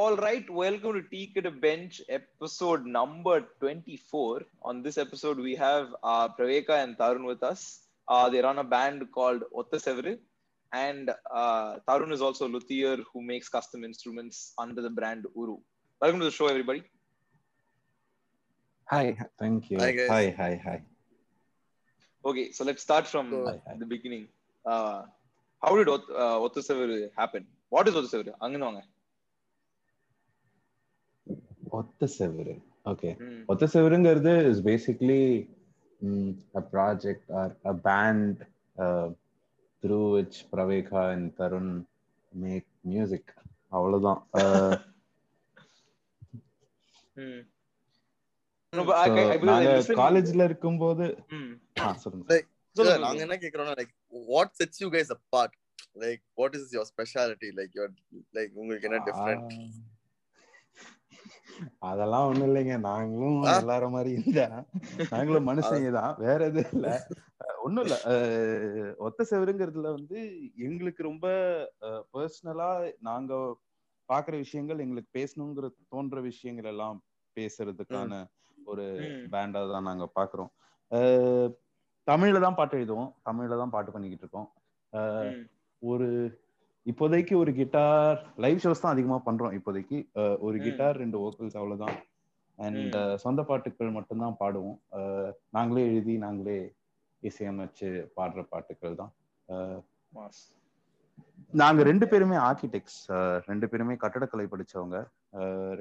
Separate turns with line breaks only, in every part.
All right, welcome to Teak at a Bench, episode number 24. On this episode, we have uh, Praveka and Tarun with us. Uh, they run a band called Otta Severe, and uh, Tarun is also a luthier who makes custom instruments under the brand Uru. Welcome to the show, everybody.
Hi, thank you.
Hi, guys.
Hi, hi, hi.
Okay, so let's start from
Go.
Hi, hi.
the beginning. Uh, how did Ot- uh, Otta Severe happen? What is Otta Severe?
ஒத்த செவரு. Okay. ஒத்த செவருங்கிறது is basically a project or a band uh, through which Praveka and Tarun make music. அவ்வளவுதான். Uh, காலேஜ்ல இருக்கும்போது சொல்லுங்க.
நாங்க என்ன கேக்குறோம்னா like what sets you guys apart like what is your speciality like your like உங்களுக்கு என்ன different.
அதெல்லாம் ஒண்ணும் இல்லைங்க. நாங்களும்? எல்லாரும் மாதிரி இல்ல நாங்களும் மனுஷங்க தான் வேற எதுவும் இல்ல. ஒண்ணும் இல்ல. ஒத்த செவருங்கிறதுல வந்து எங்களுக்கு ரொம்ப பர்சனலா நாங்க பாக்குற விஷயங்கள் எங்களுக்கு பேசணுங்கிற தோன்ற விஷயங்கள் எல்லாம் பேசுறதுக்கான ஒரு. பேண்டா தான் நாங்க பாக்குறோம். தமிழ்ல தான் பாட்டு எழுதுவோம். தமிழ்ல தான் பாட்டு பண்ணிக்கிட்டு இருக்கோம். ஒரு இப்போதைக்கு ஒரு கிட்டார் லைவ் ஷோஸ் தான் அதிகமா பண்றோம் இப்போதைக்கு. ஒரு. கிட்டார் ரெண்டு வோக்கல்ஸ் அவ்வளவுதான். அண்ட் சொந்த பாட்டுக்கள் மட்டும்தான் பாடுவோம். நாங்களே எழுதி நாங்களே இசையமைச்சு பாடுற பாட்டுக்கள் தான். நாங்க ரெண்டு பேருமே ஆர்கிடெக்ட்ஸ் ரெண்டு பேருமே கட்டடக்கலை படிச்சவங்க.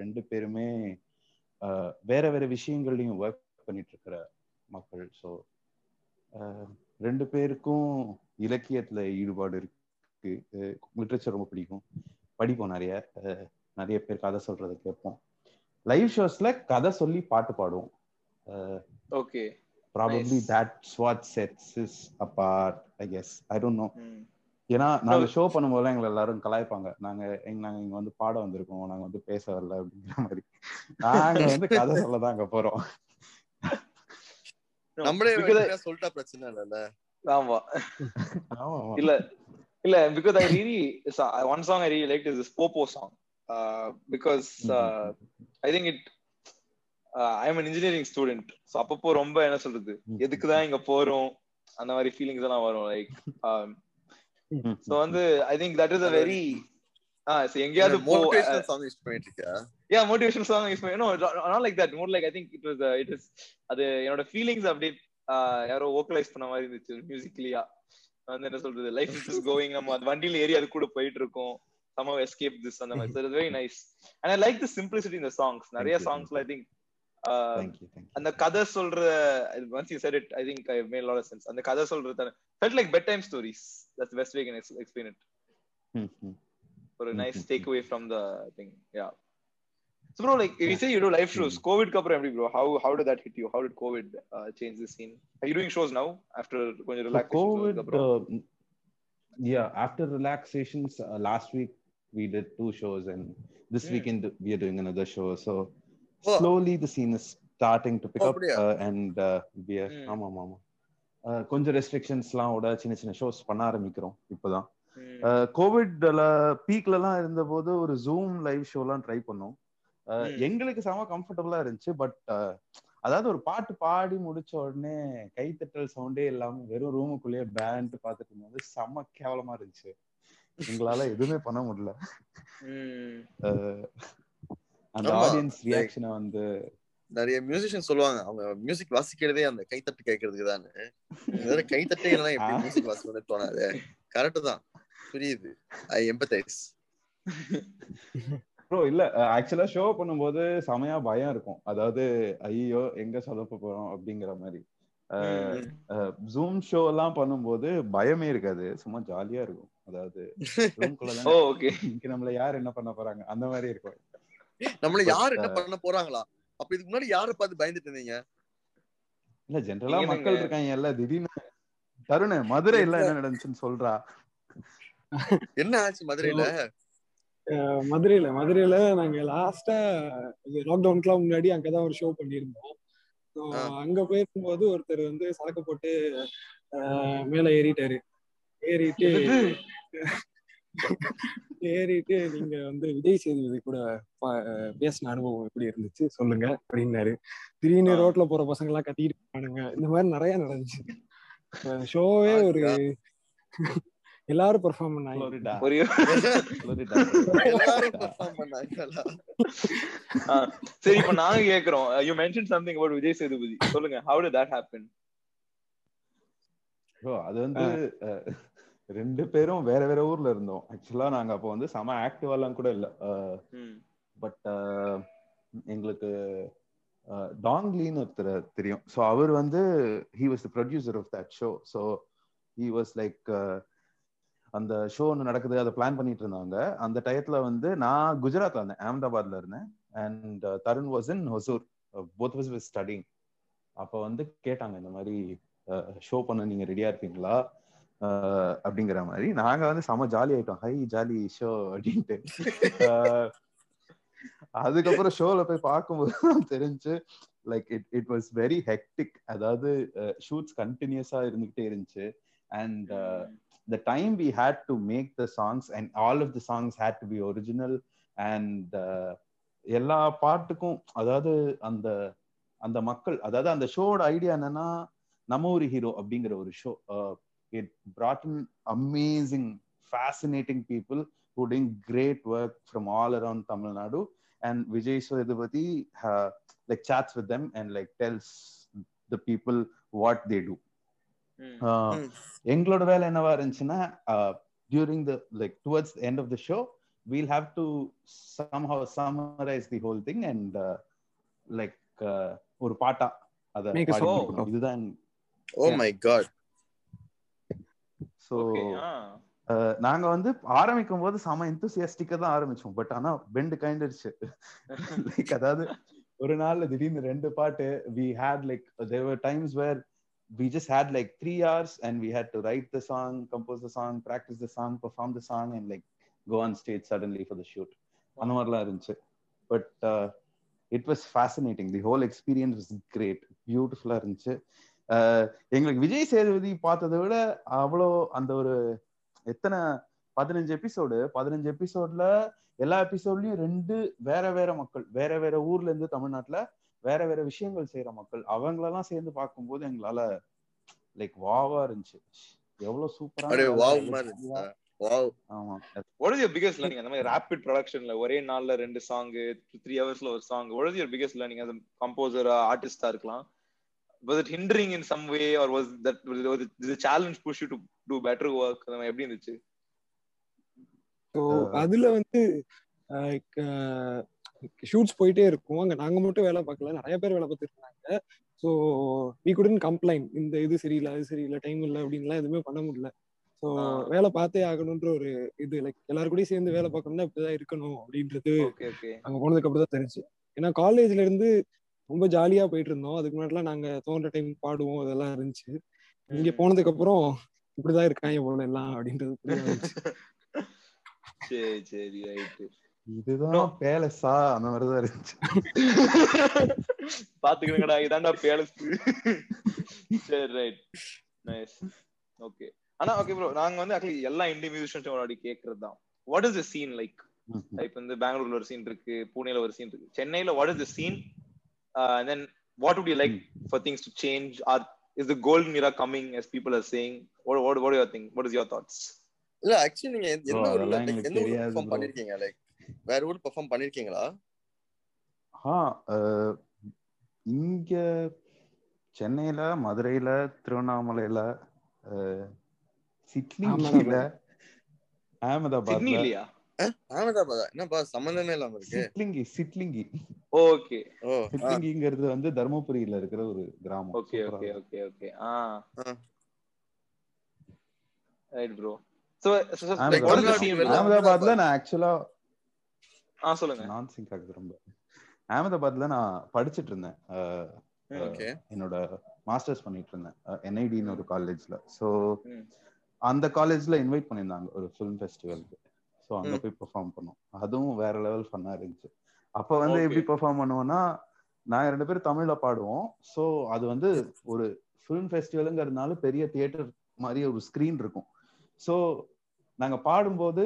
ரெண்டு பேருமே வேற வேற விஷயங்கள்லயும் ஒர்க் பண்ணிட்டு இருக்கிற மக்கள் ஸோ ரெண்டு பேருக்கும் இலக்கியத்துல ஈடுபாடு இருக்கு. லிட்ரேச்சர் ரொம்ப பிடிக்கும். படிப்போம் நிறைய. நிறைய பேர் கதை சொல்றதை கேட்போம். லைவ் ஷோஸ்ல கதை சொல்லி பாட்டு பாடுவோம்.
Okay.
Probably. That's what sets is apart I guess I don't know. ஏன்னா நாங்க ஷோ பண்ணும்போது எங்களை எல்லாரும் கலாய்ப்பாங்க. நாங்க எங்க நாங்க இங்க வந்து பாட வந்திருக்கோம். நாங்க வந்து பேச வரல அப்படிங்கிற மாதிரி. நாங்க வந்து கதை சொல்ல தான் அங்க போறோம்.
நம்மளே சொல்லிட்டா பிரச்சனை
ஆமா.
ஆமா ஆமா.
இல்ல இல்ல one song I really liked is this Popo song uh, because uh, I think it uh, I'm an engineering student so அப்பப்போ ரொம்ப என்ன சொல்றது எதுக்கு தான் இங்க போறோம் அந்த மாதிரி ஃபீலிங்ஸ் எல்லாம் வரும் லைக் சோ வந்து I think that is a very எங்கேயாவது
மோட்டிவேஷனல் சாங் யூஸ் பண்ணிட்டு இருக்கியா
is no not like that more like i think it was uh, it is அது என்னோட ஃபீலிங்ஸ் அப்படி uh, யாரோ வோக்கலைஸ் பண்ண மாதிரி இருந்துச்சு மியூசிக்கலியா வந்து என்ன சொல்றது லைஃப் இஸ் கோயிங் நம்ம அது வண்டியில ஏறி அது கூட போயிட்டு இருக்கோம் somehow escape this அந்த மாதிரி very nice and i like the simplicity in the songs நிறைய uh,
you, thank you.
அந்த கதை சொல்ற said it i think i made a lot of sense அந்த கதை சொல்றது felt like bedtime stories that's the best way i can ex- explain it
ம், ம்.
for a nice
Mhm.
takeaway from the thing. Yeah. So, bro, like if you say you do live shows, COVID cover every bro. How how did that hit you? How did COVID uh, change the scene? Are you doing shows now after when you
So
relax?
COVID, uh, yeah, after relaxations, uh, last week we did two shows, and this
Hmm.
weekend we are doing another show. So
Oh.
slowly the scene is starting to pick
Oh,
up, uh, and uh, we are,
Hmm.
ஆமா ஆமா Uh, கொஞ்சம் ரெஸ்ட்ரிக்ஷன்ஸ்லாம் சின்ன சின்ன shows பண்ண ஆரம்பிக்கிறோம் இப்போதான்
Mm.
கோவிட்ல பீக்லலாம் இருந்தபோது ஒரு ஜூம் லைவ் ஷோலாம் ட்ரை பண்ணோம். எங்களுக்கு செம கம்ஃபர்டபுளா இருந்துச்சு. பட் அதாவது ஒரு பாட்டு பாடி முடிச்ச உடனே கைத்தட்டல் சவுண்டே இல்லாம வெறும் ரூமுக்குள்ளேயே பேண்ட் பார்த்துட்டு இருக்கும்போது செம கேவலமா இருந்துச்சு. எங்களால எதுவுமே பண்ண முடியல. அந்த ஆடியன்ஸ் ரியாக்ஷனை வந்து
நிறைய மியூசிஷியன் சொல்லுவாங்க அவங்க மியூசிக் வாசிக்கிறதே அந்த கைத்தட்டு கேட்கறதுக்கு தானே கைத்தட்டே இல்லைன்னா எப்படி. மியூசிக் வாசிக்க தோணாது. கரெக்ட் தான். புரியுது. ஐ எம்பத்தைஸ்
ப்ரோ இல்ல ஆக்சுவலா ஷோ பண்ணும்போது செமையா பயம் இருக்கும். அதாவது ஐயோ எங்க சொதப்ப போறோம் அப்படிங்கிற மாதிரி. ஜூம் ஷோ எல்லாம் பண்ணும்போது பயமே இருக்காது. சும்மா ஜாலியா இருக்கும். அதாவது. இங்க நம்மள யார் என்ன பண்ண போறாங்க? அந்த மாதிரி இருக்கும்.
நம்மள யார் என்ன பண்ண போறாங்களா? அப்ப இதுக்கு முன்னாடி யார பார்த்து பயந்துட்டு இருந்தீங்க?
இல்ல ஜென்ரலா மக்கள் இருக்காங்க. எல்லாம் திடீர்னு தருண் மதுரை எல்லாம் என்ன நடந்துச்சுன்னு சொல்றா.
என்ன ஆச்சு மதுரையில
மதுரையில மதுரையில நாங்க லாஸ்டா லாக்டவுனுக்குலாம் முன்னாடி அங்கதான் ஒரு ஷோ பண்ணியிருந்தோம். அங்க போயிருக்கும்போது ஒருத்தர் வந்து சரக்கு போட்டு மேல ஏறிட்டாரு. ஏறிட்டு ஏறிட்டு நீங்க வந்து விஜய் சேதுபதி கூட பேசின அனுபவம் எப்படி இருந்துச்சு? சொல்லுங்க அப்படின்னாரு. திடீர்னு. ரோட்ல போற பசங்க எல்லாம் கத்திட்டு இருப்பானுங்க. இந்த மாதிரி நிறைய நடந்துச்சு. ஷோவே ஒரு எல்லாரும் பெர்ஃபார்ம் பண்ணாங்க.
சரி இப்ப நாங்க கேக்குறோம். You mention something about Vijay Sethupathi சொல்லுங்க how did that happen?
Bro, அது வந்து ரெண்டு பேரும் வேற வேற ஊர்ல இருந்தோம். ஆக்சுவலா நாங்க அப்போ வந்து செம ஆக்டிவாலாம் கூட இல்ல. பட் எங்களுக்கு டாங்லின்னு ஒருத்தர் தெரியும். ஸோ அவர் வந்து he was the producer of that show so he was like அந்த ஷோ ஒன்று நடக்குது அதை பிளான் பண்ணிட்டு இருந்தாங்க அந்த டயத்துல வந்து நான் குஜராத்ல இருந்தேன் அகமதாபாத்ல இருந்தேன். And Tarun was in Hosur both was with studying அப்போ வந்து கேட்டாங்க இந்த மாதிரி uh, ஷோ பண்ண நீங்க ரெடியா இருப்பீங்களா? Uh, அப்படிங்கிற மாதிரி. நாங்க வந்து செம ஜாலி ஆயிட்டோம். ஹை ஜாலி ஷோ அப்படின்ட்டு. Uh, அதுக்கப்புறம் ஷோல போய் பார்க்கும்போது தெரிஞ்சு like it it was very hectic அதாவது ஷூட்ஸ் கண்டினியூஸா இருந்துகிட்டே இருந்துச்சு. And the time we had to make the songs and all of the songs had to be original and எல்லா பாட்டுக்கும் அதாவது அந்த அந்த மக்கள் அதாவது அந்த ஷோட ஐடியா என்னன்னா நம்ம ஒரு ஹீரோ அப்படிங்கிற ஒரு show it brought in amazing fascinating people who doing great work from all around Tamil Nadu and Vijay Sethupathi like chats with them and like tells the people
what
they
do
எங்களோட வேலை என்னவா இருந்துச்சுன்னா during the like towards end of the show we'll have to somehow summarize the whole thing and like ஒரு பாட்டா அத. இதுதான்
oh my God
ஆ.
நாங்க வந்து ஆரம்பிக்கும் போது செம இன்தூசியாஸ்டிக்கா தான் ஆரம்பிச்சோம். பட் ஆனா பெண்டு கைண்டுருச்சு லைக் அதாவது ஒரு நாள்ல திடீர்னு ரெண்டு பாட்டு we had like there times where we just had like three hours and we had to write the song compose the song practice the song perform the song and like go on stage suddenly for the shoot. அந்த மாதிரிலாம் இருந்துச்சு. But it was fascinating the whole experience was great பியூட்டிஃபுல்லா இருந்துச்சு. அஹ், எங்களுக்கு விஜய் சேதுபதி பார்த்ததை விட அவ்வளோ அந்த ஒரு எத்தனை பதினஞ்சு எபிசோடு பதினஞ்சு எபிசோட்ல எல்லா எபிசோட்லயும் ரெண்டு வேற வேற மக்கள் வேற வேற ஊர்ல இருந்து தமிழ்நாட்டுல வேற வேற விஷயங்கள் செய்யற மக்கள் அவங்களெல்லாம் சேர்ந்து பார்க்கும்போது எங்களால லைக் வாவா இருந்துச்சு. எவ்வளவு சூப்பரா ஆமா.
What is your biggest learning? அந்த மாதிரி ரேபிட் ப்ரொடக்ஷன்ல ஒரே நாள்ல ரெண்டு சாங் த்ரீ ஹவர்ஸ்ல ஒரு song what is your biggest learning as a composer ஆர்டிஸ்டா இருக்கலாம்? Was it hindering in some way or was that was it, did the challenge push you to do better work? அந்த மாதிரி எப்படி இருந்துச்சு?
So அதுல வந்து ஷூட்ஸ் போயிட்டே இருக்கும். அங்க நாங்க மட்டும் வேலை பார்க்கல. நிறைய பேர் வேலை பார்த்துட்டு இருந்தாங்க. ஸோ வி குடன் கம்ப்ளைண்ட் இந்த இது சரியில்லை அது சரியில்லை டைம் இல்லை அப்படின்லாம் எதுவுமே பண்ண முடியல. ஸோ. வேலை பார்த்தே ஆகணுன்ற ஒரு இது லைக் எல்லாரு கூடயும் சேர்ந்து வேலை பார்க்கணும்னா இப்படிதான் இருக்கணும் அப்படின்றது அங்க போனதுக்கு அப்புறம் தான் தெரிஞ்சு. ஏன்னா காலேஜ்ல இருந்து ரொம்ப ஜாலியா போயிட்டு இருந்தோம். அதுக்கு முன்னாடிலாம் நாங்க தோன்ற டைம் பாடுவோம். அதெல்லாம் இருந்துச்சு. இங்க போனதுக்கு அப்புறம் இப்படிதான் இருக்காங்க போல எல்லாம் அப்படின்றது.
சரி சரி ரைட்
இதுதான் பேலஸா? அந்த மாதிரிதான் இருந்துச்சு.
பாத்துக்கிறேங்கடா இதான்டா பேலஸ். சரி ரைட் நைஸ் ஓகே ஆனா ஓகே ப்ரோ நாங்க வந்து ஆக்சுவலி எல்லா இந்திய மியூசிஷியன்ஸும் முன்னாடி கேக்குறது தான் what is the scene like இப்ப வந்து பெங்களூர்ல ஒரு சீன் இருக்கு புனேல ஒரு சீன் இருக்கு. சென்னையில what is the scene and then what would you like for things to change? Or is the golden era coming as people are saying? What what what do you think what is your thoughts?
இல்ல actually நீங்க எந்த- ஊர்ல எந்த. பண்ணிருக்கீங்க like வேற ஊர் perform பண்ணிருக்கீங்களா?
ஆ இங்க சென்னையில மதுரையில திருவண்ணாமலையில அஹ், சிட்லிங்கில அகமதாபாத்ல
சிட்னி இல்லையா
அகமதாபாத் என்னப்பா சம்பந்தமே இல்லாம இருக்கு.
சிட்லிங்கி சிட்லிங்கி.
ஓகே.
சிட்லிங்கிங்கிறது வந்து தர்மபுரியில இருக்கிற ஒரு கிராமம்.
Okay okay. Okay okay. ஆ. ரைட் ப்ரோ
அகமதாபாத்ல நான் ஆக்சுவலா
ஆ சொல்லுங்க.
நான் சிங்க் ஆகுது ரொம்ப. அகமதாபாத்ல நான் படிச்சிட்டு இருந்தேன்
ஓகே.
என்னோட மாஸ்டர்ஸ் பண்ணிட்டு இருந்தேன் என்ஐடின்னு ஒரு காலேஜ்ல ஸோ
ம்.
அந்த காலேஜ்ல இன்வைட் பண்ணியிருந்தாங்க. ஒரு ஃபிலிம் ஃபெஸ்டிவலுக்கு ஸோ அங்க. போய் பெர்ஃபார்ம் பண்ணோம். அதுவும் வேற லெவல் ஃபன்னா இருந்துச்சு. அப்ப வந்து. எப்படி பெர்ஃபார்ம் பண்ணுவோம்னா நாங்க ரெண்டு பேரும் தமிழ்ல பாடுவோம். ஸோ அது வந்து ஒரு ஃபிலிம் ஃபெஸ்டிவலுங்கிறதுனால பெரிய தியேட்டர் மாதிரி ஒரு ஸ்கிரீன் இருக்கும். ஸோ நாங்க பாடும்போது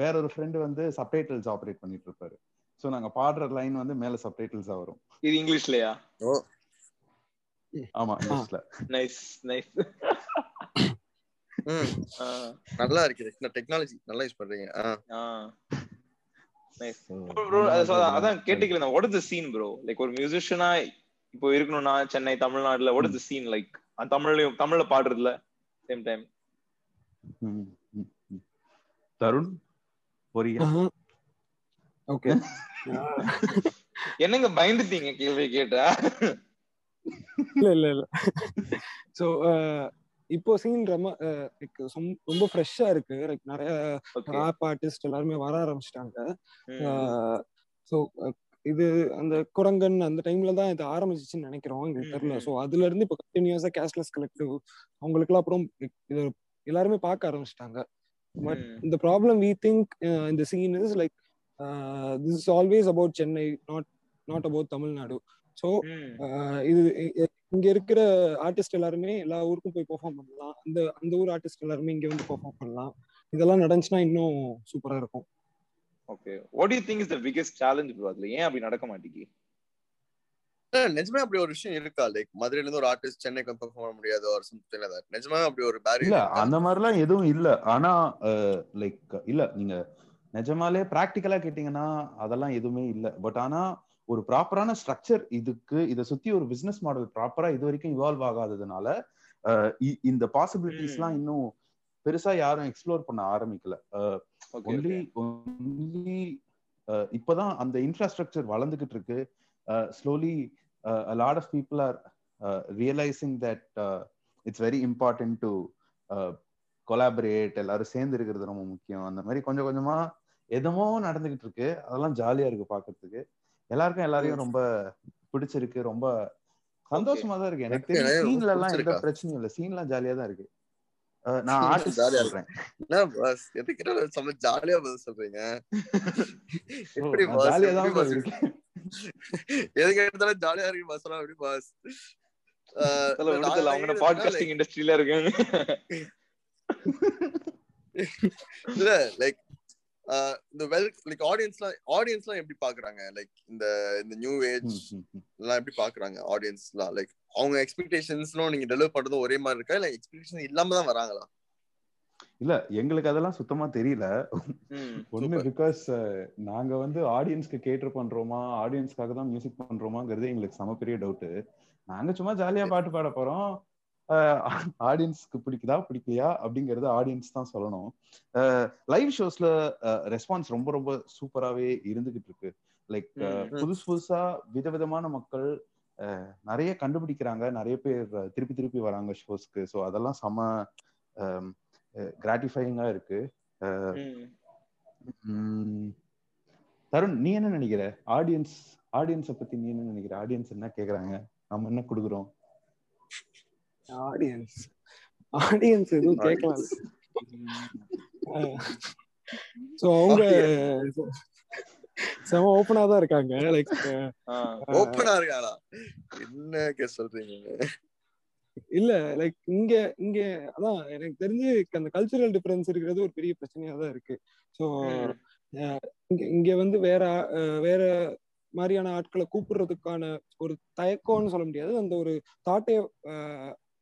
வேற ஒரு ஃப்ரெண்டு வந்து சப்டைட்டில்ஸ் ஆப்ரேட் பண்ணிட்டு இருப்பாரு. சோ நாங்க பாடுற லைன் வந்து மேல சப்டைட்டில்ஸா வரும்.
இது இங்கிலீஷ்லயா?
ஆமா இங்கிலீஷ்ல.
நைஸ் நைஸ்
நல்லா இருக்குது டெக்னாலஜி நல்லா யூஸ் பண்றீங்க.
அதான்
தான்
கேட்டுக்கிறேன் what is the scene bro like ஒரு மியூசிஷியனா இப்போ இருக்கணும்னா சென்னை தமிழ்நாடுல what is the scene like தமிழ்லயும் தமிழ்ல பாடுறதுல சேம் டைம்.
தருண்? பொரியா?
ஓகே.
என்னங்க பயந்துட்டீங்க கேள்வி கேட்டா?
இல்ல இல்ல இல்ல. சோ இப்போ சீன் ரொம்ப like சொம்- ரொம்ப ஃப்ரெஷ்ஷா இருக்கு. லைக் நிறைய ராப் ஆர்டிஸ்ட் எல்லாருமே வர ஆரம்பிச்சிட்டாங்க. ஸோ இது அந்த குரங்கன் அந்த டைம்ல தான் இது ஆரம்பிச்சிச்சுன்னு நினைக்கிறோம். எங்களுக்கு தெரியல. ஸோ அதுல இருந்து இப்போ கண்டினியூஸா கேஷ்லெஸ் கலெக்டிவ் அவங்களுக்குலாம் அப்புறம் இது எல்லாருமே பார்க்க ஆரம்பிச்சிட்டாங்க. பட் இந்த ப்ராப்ளம் வி திங்க் இந்த scene is like this is always about Chennai not not about Tamil Nadu so இது இ- இ- இங்க இருக்கிற ஆர்டிஸ்ட் எல்லாருமே எல்லா ஊருக்கும் போய் பெர்ஃபார்ம் பண்ணலாம். அந்த அந்த ஊர் ஆர்டிஸ்ட் எல்லாருமே இங்க வந்து பெர்ஃபார்ம் பண்ணலாம். இதெல்லாம் நடந்துச்சுன்னா இன்னும் சூப்பரா இருக்கும்.
Okay what you think is the biggest challenge bro அதுல ஏன் அப்படி நடக்க மாட்டேங்கி
நிஜமே அப்படி ஒரு விஷயம் இருக்கா? லைக் மதுரையில இருந்து ஒரு ஆர்டிஸ்ட் சென்னைக்கு வந்து பெர்ஃபார்ம் பண்ண முடியாது ஒரு சம்திங் லைக் நிஜமே அப்படி ஒரு
இல்ல
பேரியர்
அந்த மாதிரிலாம் எதுவும் இல்ல. ஆனா லைக் இல்ல நீங்க நிஜமாலே பிராக்டிக்கலா கேட்டீங்கன்னா அதெல்லாம் எதுவுமே இல்ல. பட் ஆனா ஒரு ப்ராப்பரான ஸ்ட்ரக்சர் இதுக்கு இதை சுத்தி ஒரு பிசினஸ் மாடல் ப்ராப்பரா இது வரைக்கும் இவால்வ் ஆகாததுனால இந்த பாசிபிலிட்டிஸ்லாம் இன்னும் பெருசா யாரும் எக்ஸ்ப்ளோர் பண்ண ஆரம்பிக்கல. ஒன்லி ஒன்லி இப்பதான் அந்த இன்ஃப்ராஸ்ட்ரக்சர் வளர்ந்துகிட்டு இருக்கு. Slowly a lot of people are uh, realizing that uh, it's very important to uh, collaborate எல்லாரும் சேர்ந்து இருக்கிறது ரொம்ப முக்கியம். அந்த மாதிரி கொஞ்சம் கொஞ்சமா எதுமோ நடந்துகிட்டு இருக்கு. அதெல்லாம் ஜாலியா இருக்கு பாக்குறதுக்கு எல்லாருக்கும் எல்லாரையும் ரொம்ப பிடிச்சிருக்கு ரொம்ப சந்தோஷமா தான் இருக்கு. எனக்கு தெரியும் சீன்ல எல்லாம் எந்த? பிரச்சனையும் இல்ல. சீன்லாம் ஜாலியா தான் இருக்கு. நான் ஆர்டிஸ்ட்
ஜாலியா
சொல்றேன்.
ஜாலியா சொல்றீங்க?
ஜாலியா தான் இருக்கேன்.
எது கேட்டாலும் ஜாலியா இருக்கு பாஸ் சொன்னா எப்படி பாஸ்
அவங்க பாட்காஸ்டிங் இண்டஸ்ட்ரியில இருக்காங்க.
இல்ல லைக் இந்த வெல் லைக் ஆடியன்ஸ்லாம் ஆடியன்ஸ்லாம் எப்படி பாக்குறாங்க? லைக் இந்த இந்த நியூ ஏஜ். எல்லாம் எப்படி பாக்குறாங்க ஆடியன்ஸ்லாம் லைக் அவங்க எக்ஸ்பெக்டேஷன்ஸ்லாம் நீங்க டெலிவர் பண்றதும் ஒரே மாதிரி இருக்கா? இல்ல எக்ஸ்பெக்டேஷன் இல்லாம தான் வராங்களா?
இல்ல எங்களுக்கு அதெல்லாம் சுத்தமா தெரியல. ஒண்ணு. பிகாஸ் நாங்க வந்து ஆடியன்ஸ்க்கு கேட்டர் பண்றோமா ஆடியன்ஸ்க்காக தான் மியூசிக் பண்றோமாங்கிறது எங்களுக்கு செம பெரிய டவுட் நாங்க சும்மா ஜாலியா பாட்டு பாட போறோம். ஆடியன்ஸ்க்கு பிடிக்குதா பிடிக்கலையா அப்படிங்கறது ஆடியன்ஸ் தான் சொல்லணும். லைவ் ஷோஸ்ல ரெஸ்பான்ஸ் ரொம்ப ரொம்ப சூப்பராவே இருந்துகிட்டு இருக்கு. லைக். புதுசு புதுசா விதவிதமான மக்கள் நிறைய கண்டுபிடிக்கிறாங்க. நிறைய பேர் திருப்பி திருப்பி வராங்க ஷோஸ்க்கு ஸோ அதெல்லாம் செம கிராட்டிஃபைங்கா இருக்கு. தருண் நீ என்ன நினைக்கிற? ஆடியன்ஸ் ஆடியன்ஸ பத்தி நீ என்ன நினைக்கிற? ஆடியன்ஸ் என்ன கேக்குறாங்க? நம்ம என்ன கொடுக்குறோம்?
ஆடியன்ஸ் ஆடியன்ஸ் எதுவும் கேட்கலாம் ஸோ அவங்க செம ஓப்பனா தான் இருக்காங்க. லைக்
ஆ,
ஓப்பனா இருக்காளா? என்ன கேஸ் சொல்றீங்க?
இல்ல லைக் இங்க இங்க அதான் எனக்கு தெரிஞ்சு அந்த கல்ச்சுரல் டிஃபரன்ஸ் இருக்கிறது ஒரு பெரிய பிரச்சனையா தான் இருக்கு. ஸோ. இங்க வந்து வேற வேற மாதிரியான ஆட்களை கூப்பிடுறதுக்கான ஒரு தயக்கம்னு சொல்ல முடியாது. அந்த ஒரு தாட்டே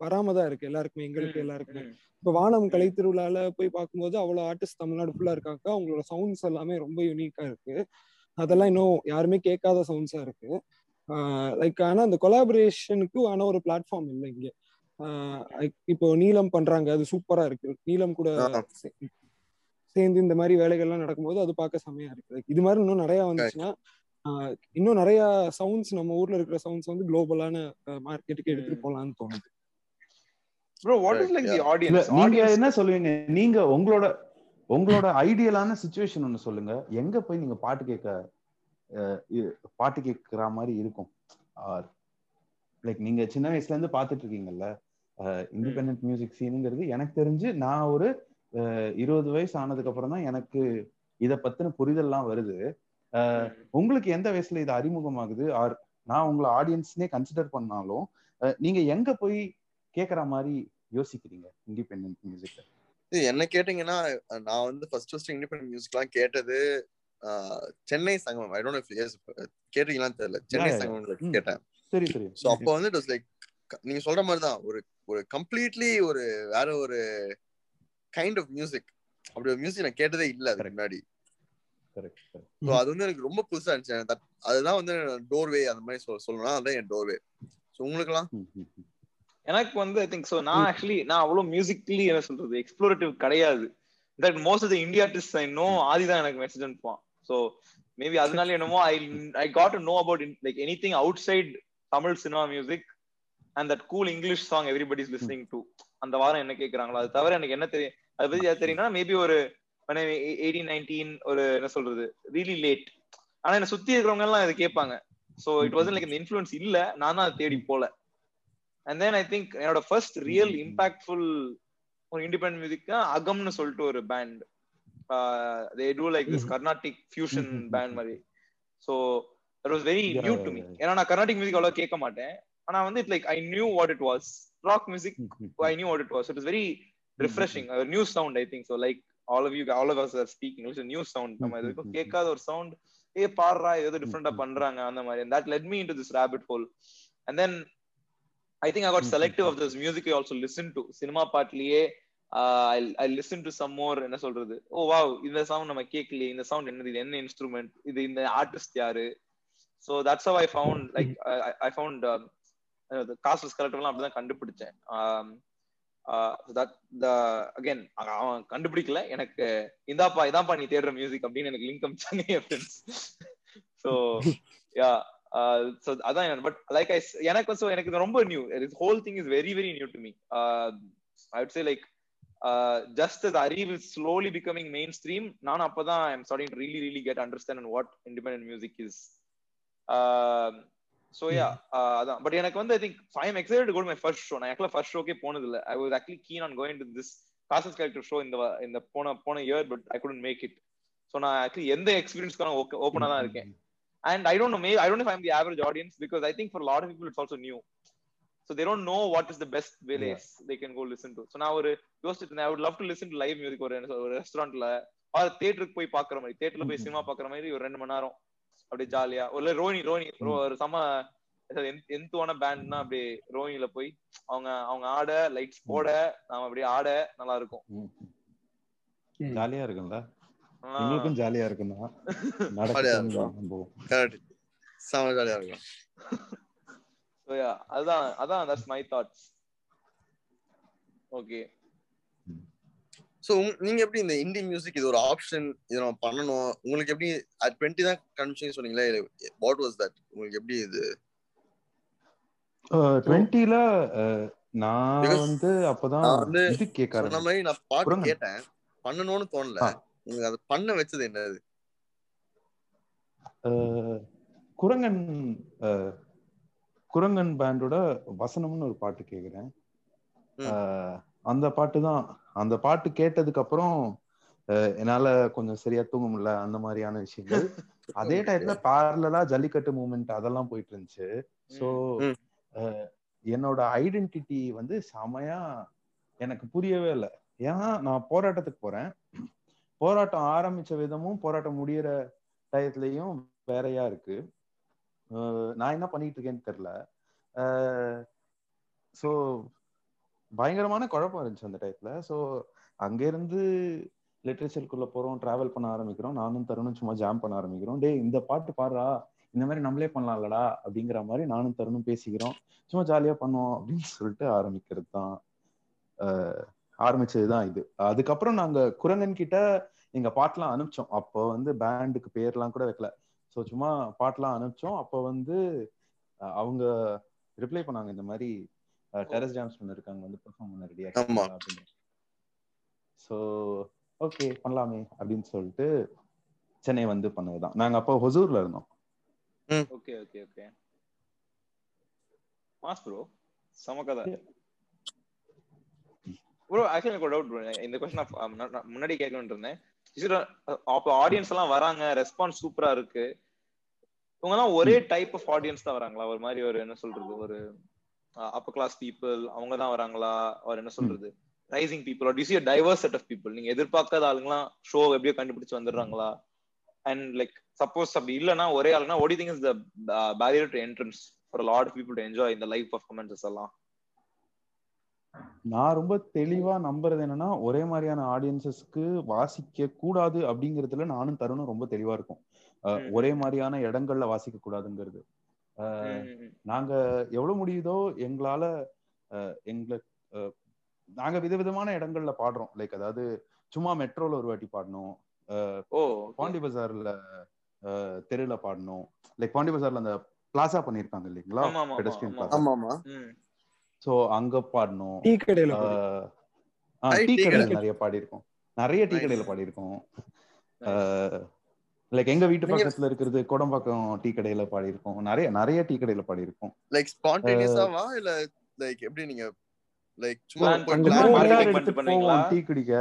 வராம தான் இருக்கு எல்லாருக்குமே எங்களுக்கு எல்லாருக்குமே. இப்ப வானம் கலை திருவிழால போய் பார்க்கும்போது அவ்வளவு ஆர்டிஸ்ட் தமிழ்நாடு ஃபுல்லா இருக்காங்க. அவங்களோட சவுண்ட்ஸ் எல்லாமே ரொம்ப யூனிக்கா இருக்கு. அதெல்லாம் இன்னும் யாருமே கேட்காத சவுண்ட்ஸா இருக்கு. லைக் ஆனா அந்த கொலாபரேஷனுக்கு ஆன ஒரு பிளாட்ஃபார்ம் இல்லை இங்க. இப்போ நீலம் பண்றாங்க அது சூப்பரா இருக்கு. நீலம் கூட சேர்ந்து இந்த மாதிரி வேலைகள்லாம் நடக்கும்போது அது பார்க்க செமையா இருக்கு. இது மாதிரி இன்னும் நிறைய வந்துச்சுன்னா இன்னும் நிறைய சவுண்ட்ஸ் நம்ம ஊர்ல இருக்கிற சவுண்ட்ஸ் வந்து குளோபலான மார்க்கெட்டுக்கு எடுத்துட்டு போலாம்னு தோணுது.
Bro what is like the
இல்ல
audience?
நீங்க என்ன சொல்லுவீங்க? நீங்க உங்களோட உங்களோட ஐடியலான சுச்சுவேஷன் ஒண்ணு சொல்லுங்க. எங்க போய் நீங்க பாட்டு கேட்க பாட்டு கேட்குற மாதிரி இருக்கும். லைக் நீங்க சின்ன வயசுல இருந்து பாத்துட்டு இருக்கீங்கல்ல இண்டிபெண்ட் மியூசிக் சீனுங்கிறது எனக்கு தெரிஞ்சு நான் ஒரு இருபது வயசு ஆனதுக்கு அப்புறம் தான் எனக்கு இத பத்தின புரிதல்லாம் வருது. உங்களுக்கு எந்த வயசுல இது அறிமுகமாகுது? ஆர் நான் உங்களை ஆடியன்ஸ்னே கன்சிடர் பண்ணாலும் நீங்க எங்க போய் கேக்குற மாதிரி யோசிக்கிறீங்க இண்டிபெண்ட் மியூசிக்
என்ன கேட்டீங்கன்னா நான் வந்து ஃபர்ஸ்ட் ஃபர்ஸ்ட் இண்டிபெண்டன்ட் மியூசிக்லாம் கேட்டது சென்னை சங்கமம். ஐ டோன்ட் எஸ் கேட்டீங்களான்னு தெரியல. Chennai
Yeah, yeah.
சங்கமம்ல
ம்.
கேட்டேன்.
சரி சரி.
சோ அப்போ வந்து இட் லைக் நீங்க சொல்ற மாதிரி தான். ஒரு ஒரு கம்ப்ளீட்லி ஒரு வேற ஒரு கைண்ட் ஆஃப் மியூசிக் அப்படி ஒரு மியூசிக் நான் கேட்டதே இல்ல அதுக்கு. முன்னாடி.
கரெக்ட்
ஸோ அது வந்து எனக்கு ரொம்ப புதுசா இருந்துச்சு. அதுதான் வந்து டோர்வே அந்த மாதிரி சொல் சொல்லணும் அதான் என் டோர்வே ஸோ உங்களுக்குலாம்
எனக்கு வந்து ஐ திங்க் சோ நான் ஆக்சுவலி நான் அவ்வளவு மியூசிக்கலி என்ன சொல்றது எக்ஸ்ப்ளோரேட்டிவ் கிடையாது. That most of the India artist I know Aadhi தான் எனக்கு மெசேஜ் அனுப்புவான். சோ மேபி அதனால என்னமோ I I got to know about like anything outside Tamil cinema music and that cool English song everybody is listening to அந்த வாரம் என்ன கேக்குறாங்களோ அது தவிர எனக்கு என்ன தெரியும் அதை பத்தி தெரியும்னா மேபி ஒரு எயிட்டீன் நைன்டீன் ஒரு என்ன சொல்றது ரியலி லேட் ஆனா என்ன சுத்தி இருக்கிறவங்க எல்லாம் இதை கேட்பாங்க. சோ இட் வாசன் லைக் இந்த இன்ஃபுளுன்ஸ் இல்ல நான் தான் அதை தேடி போல. அண்ட் தென் ஐ திங்க் என்னோட ஃபர்ஸ்ட் ரியல் இம்பாக்ட்ஃபுல் ஒரு இண்டிபெண்டன்ட் மியூசிக் அகம்னு சொல்லிட்டு ஒரு band they do like this Carnatic fusion. Band மாதிரி. So that was very new to me. ஏன்னா நான் கர்நாடிக் மியூசிக் அவ்வளோ கேட்க மாட்டேன். ஆனா வந்து it like I knew what it was rock music I knew what it was it is very refreshing new sound I think so like all of you all of us are speaking it's new sound நம்ம இது வரைக்கும்
Mhm.
கேட்காத ஒரு sound ஏ பாடுறா ஏதோ டிஃப்ரெண்டா
Mhm.
பண்றாங்க அந்த மாதிரி. That let me into this rabbit hole and then I think I got. Selective of this music I also listen to cinema பாட்லயே I listen to some more என்ன சொல்றது? Oh, ஓ வாவ் இந்த sound நம்ம கேட்கலையே இந்த sound என்னது இது என்ன instrument இது இந்த ஆர்டிஸ்ட் யாரு? So that's how I found like I found Casteless கலெக்டர்லாம் அப்படிதான் கண்டுபிடிச்சேன். Um, அகைன் அவன் கண்டுபிடிக்கல. எனக்கு இந்தாப்பா இதான்ப்பா நீ தேடுற மியூசிக் அப்படின்னு எனக்கு லிங்க் அமிச்சாங்க என் ஃப்ரெண்ட்ஸ் ஸோ யா ஸோ அதான் பட் லைக் ஐ எனக்கு ஸோ எனக்கு இது ரொம்ப new whole thing is very very new to me I would say like just the Arivu slowly becoming mainstream நானும் அப்பதான் I'm starting really really get understand what independent music is so yeah அதான் but எனக்கு வந்து I think I am excited go my first show நான் ஆக்சுவலா first ஷோக்கே போனது இல்ல I was actually keen on going to this causes character show இந்த இந்த போன போன year but I couldn't make it so நான் ஆக்சுவலி எந்த எக்ஸ்பீரியன்ஸ்க்கான ஓப்பனா தான் இருக்கேன். And i don't know maybe i don't know if i'm the average audience because i think for a lot of people so they don't know what is the best place they can go listen to. So நான் ஒரு யோசிச்சுட்டு i would love to listen to live music ஒரு ஒரு ரெஸ்டாரண்ட்ல R தியேட்டருக்கு போய் பாக்குற மாதிரி தியேட்டர்ல போய். சினிமா பாக்குற மாதிரி ஒரு ரெண்டு மணி நேரம். அப்படியே ஜாலியா ஒரு ரோனி ரோனி. ஒரு சம எந்தவான பேண்ட்னா அப்படியே ரோனில போய் அவங்க அவங்க ஆட லைட்ஸ் போட நாம அப்படியே ஆட நல்லா இருக்கும்.
ஜாலியா இருக்கும்ல?
ஆனா,
எங்களுக்கும் ஜாலியா இருக்கும். தான்
ஜாலியா
நடக்கும்
செம ஜாலியா இருக்கும்.
So yeah அதான் அதான் that's my thoughts. Okay.
So நீங்க எப்படி இந்த இந்தி மியூசிக் இது ஒரு ஆப்ஷன் இது நம்ம பண்ணணும்? உங்களுக்கு எப்படி at 20 தான் கன்ஃபியூஷன் சொன்னீங்களே? வாட் வாஸ் தட் உங்களுக்கு எப்படி இது?
டுவெண்ட்டில நான் வந்து அப்பதான்
வந்து
இது கேட்க
சொன்ன
ஆரம்பிச்சேன்.
மாதிரி நான் பாட்டு. கேட்டேன். பண்ணணும்னு தோணல. உங்களுக்கு அதை பண்ண வச்சது என்னது?
குரங்கன் குரங்கன் பேண்டோட வசனம்னு ஒரு பாட்டு கேக்குறேன். அந்த பாட்டு தான். அந்த பாட்டு கேட்டதுக்கு அப்புறம் என்னால கொஞ்சம் சரியா தூங்க முடியல அந்த மாதிரியான விஷயங்கள். அதே டயத்துல பேரலா ஜல்லிக்கட்டு மூமெண்ட் அதெல்லாம் போயிட்டு இருந்துச்சு. சோ. என்னோட ஐடென்டிட்டி வந்து செமையா எனக்கு புரியவே இல்லை. ஏன்னா நான் போராட்டத்துக்கு போறேன். போராட்டம் ஆரம்பிச்ச விதமும் போராட்டம் முடியிற டயத்துலயும் வேறையா இருக்கு. நான் என்ன பண்ணிட்டு இருக்கேன்னு தெரியல. ஸோ பயங்கரமான குழப்பம் இருந்துச்சு அந்த டைத்துல ஸோ அங்கேருந்து லிட்ரேச்சருக்குள்ள போறோம் டிராவல் பண்ண ஆரம்பிக்கிறோம். நானும் தருணும் சும்மா ஜாம் பண்ண ஆரம்பிக்கிறோம். டே இந்த பாட்டு பாடுறா. இந்த மாதிரி நம்மளே பண்ணலாம்லடா. அப்படிங்கிற மாதிரி நானும் தருணும் பேசிக்கிறோம். சும்மா ஜாலியா பண்ணுவோம் அப்படின்னு சொல்லிட்டு ஆரம்பிக்கிறது தான் ஆரம்பிச்சது ஆரம்பிச்சதுதான் இது. அதுக்கப்புறம் நாங்க குரங்கன் கிட்ட எங்க பாட்டெல்லாம் அனுப்பிச்சோம். அப்போ வந்து பேண்டுக்கு பேர்லாம் கூட வைக்கல. ஸோ சும்மா பாட்டெல்லாம் அனுப்பிச்சோம். அப்போ வந்து அவங்க ரிப்ளை பண்ணாங்க இந்த மாதிரி டெரஸ் ஜாம்ஸ் பண்ண இருக்காங்க வந்து பெர்ஃபார்ம் பண்ண ரெடியா
ஆமா.
அப்படின்னு. ஸோ ஓகே பண்ணலாமே அப்படின்னு சொல்லிட்டு சென்னை வந்து பண்ணதுதான். நாங்க அப்போ ஹொசூர்ல இருந்தோம்.
Okay okay okay mass bro சம கதை. ப்ரோ ஆக்சுவலி எனக்கு ஒரு டவுட் இந்த கொஸ்டின் முன்னாடி கேட்கணும்னு இருந்தேன். அப்போ ஆடியன்ஸ் எல்லாம் வராங்க ரெஸ்பான்ஸ் சூப்பரா இருக்கு. இவங்க எல்லாம் ஒரே டைப் ஆஃப் ஆடியன்ஸ் தான் வராங்களா? ஒரு மாதிரி ஒரு என்ன சொல்றது? ஒரு அப்பர் கிளாஸ் பீப்புள் அவங்க தான் வராங்களா? ஒரு என்ன சொல்றது? Rising people are due diverse set of people நீங்க எதிர்பார்க்காத ஆளுங்களாம் ஷோ எப்படியோ கண்டுபிடிச்சு வந்துடுறாங்களா? அண்ட் லைக் சப்போஸ் அப்படி இல்லைன்னா ஒரே ஆளுனா ஒடி thing is the barrier to entrance for lot of people to enjoy இந்த லைஃப் பர்ஃபார்மன்சஸ் எல்லாம்?
நான் ரொம்ப தெளிவா நம்புறது என்னன்னா ஒரே மாதிரியான ஆடியன்சஸ்க்கு வாசிக்க கூடாது அப்படிங்கறதுல நானும் தருணும் ரொம்ப தெளிவா இருக்கும். ஒரே மாதிரியான இடங்கள்ல வாசிக்க கூடாதுங்கிறது. நாங்க எவ்வளவு முடியுதோ எங்களால அஹ், எங்களை நாங்க விதவிதமான இடங்கள்ல பாடுறோம். லைக் அதாவது சும்மா மெட்ரோல ஒரு வாட்டி பாடணும். பாண்டி பஜார்ல தெருல பாடணும். லைக் பாண்டி பஜார்ல அந்த பிளாசா பண்ணிருக்காங்க இல்லைங்களா?
ஆமா, ஆமா,
பெடஸ்ட்ரியன் சோ அங்க பாடணும்.
டீ கடையில
டீ கடையில
கடை.
நிறைய பாடியிருக்கோம். நிறைய டீ. கடையில பாடியிருக்கோம்.
Nice.
லைக் எங்க வீட்டு பக்கத்துல இருக்கிறது கோடம்பாக்கம் டீ கடையில பாடியிருக்கோம். நிறைய நிறைய டீ கடையில பாடியிருக்கோம்.
லைக் ஸ்பான்டேனியஸாவா இல்ல லைக் எப்படி நீங்க லைக் சும்மா
டீ குடிக்க.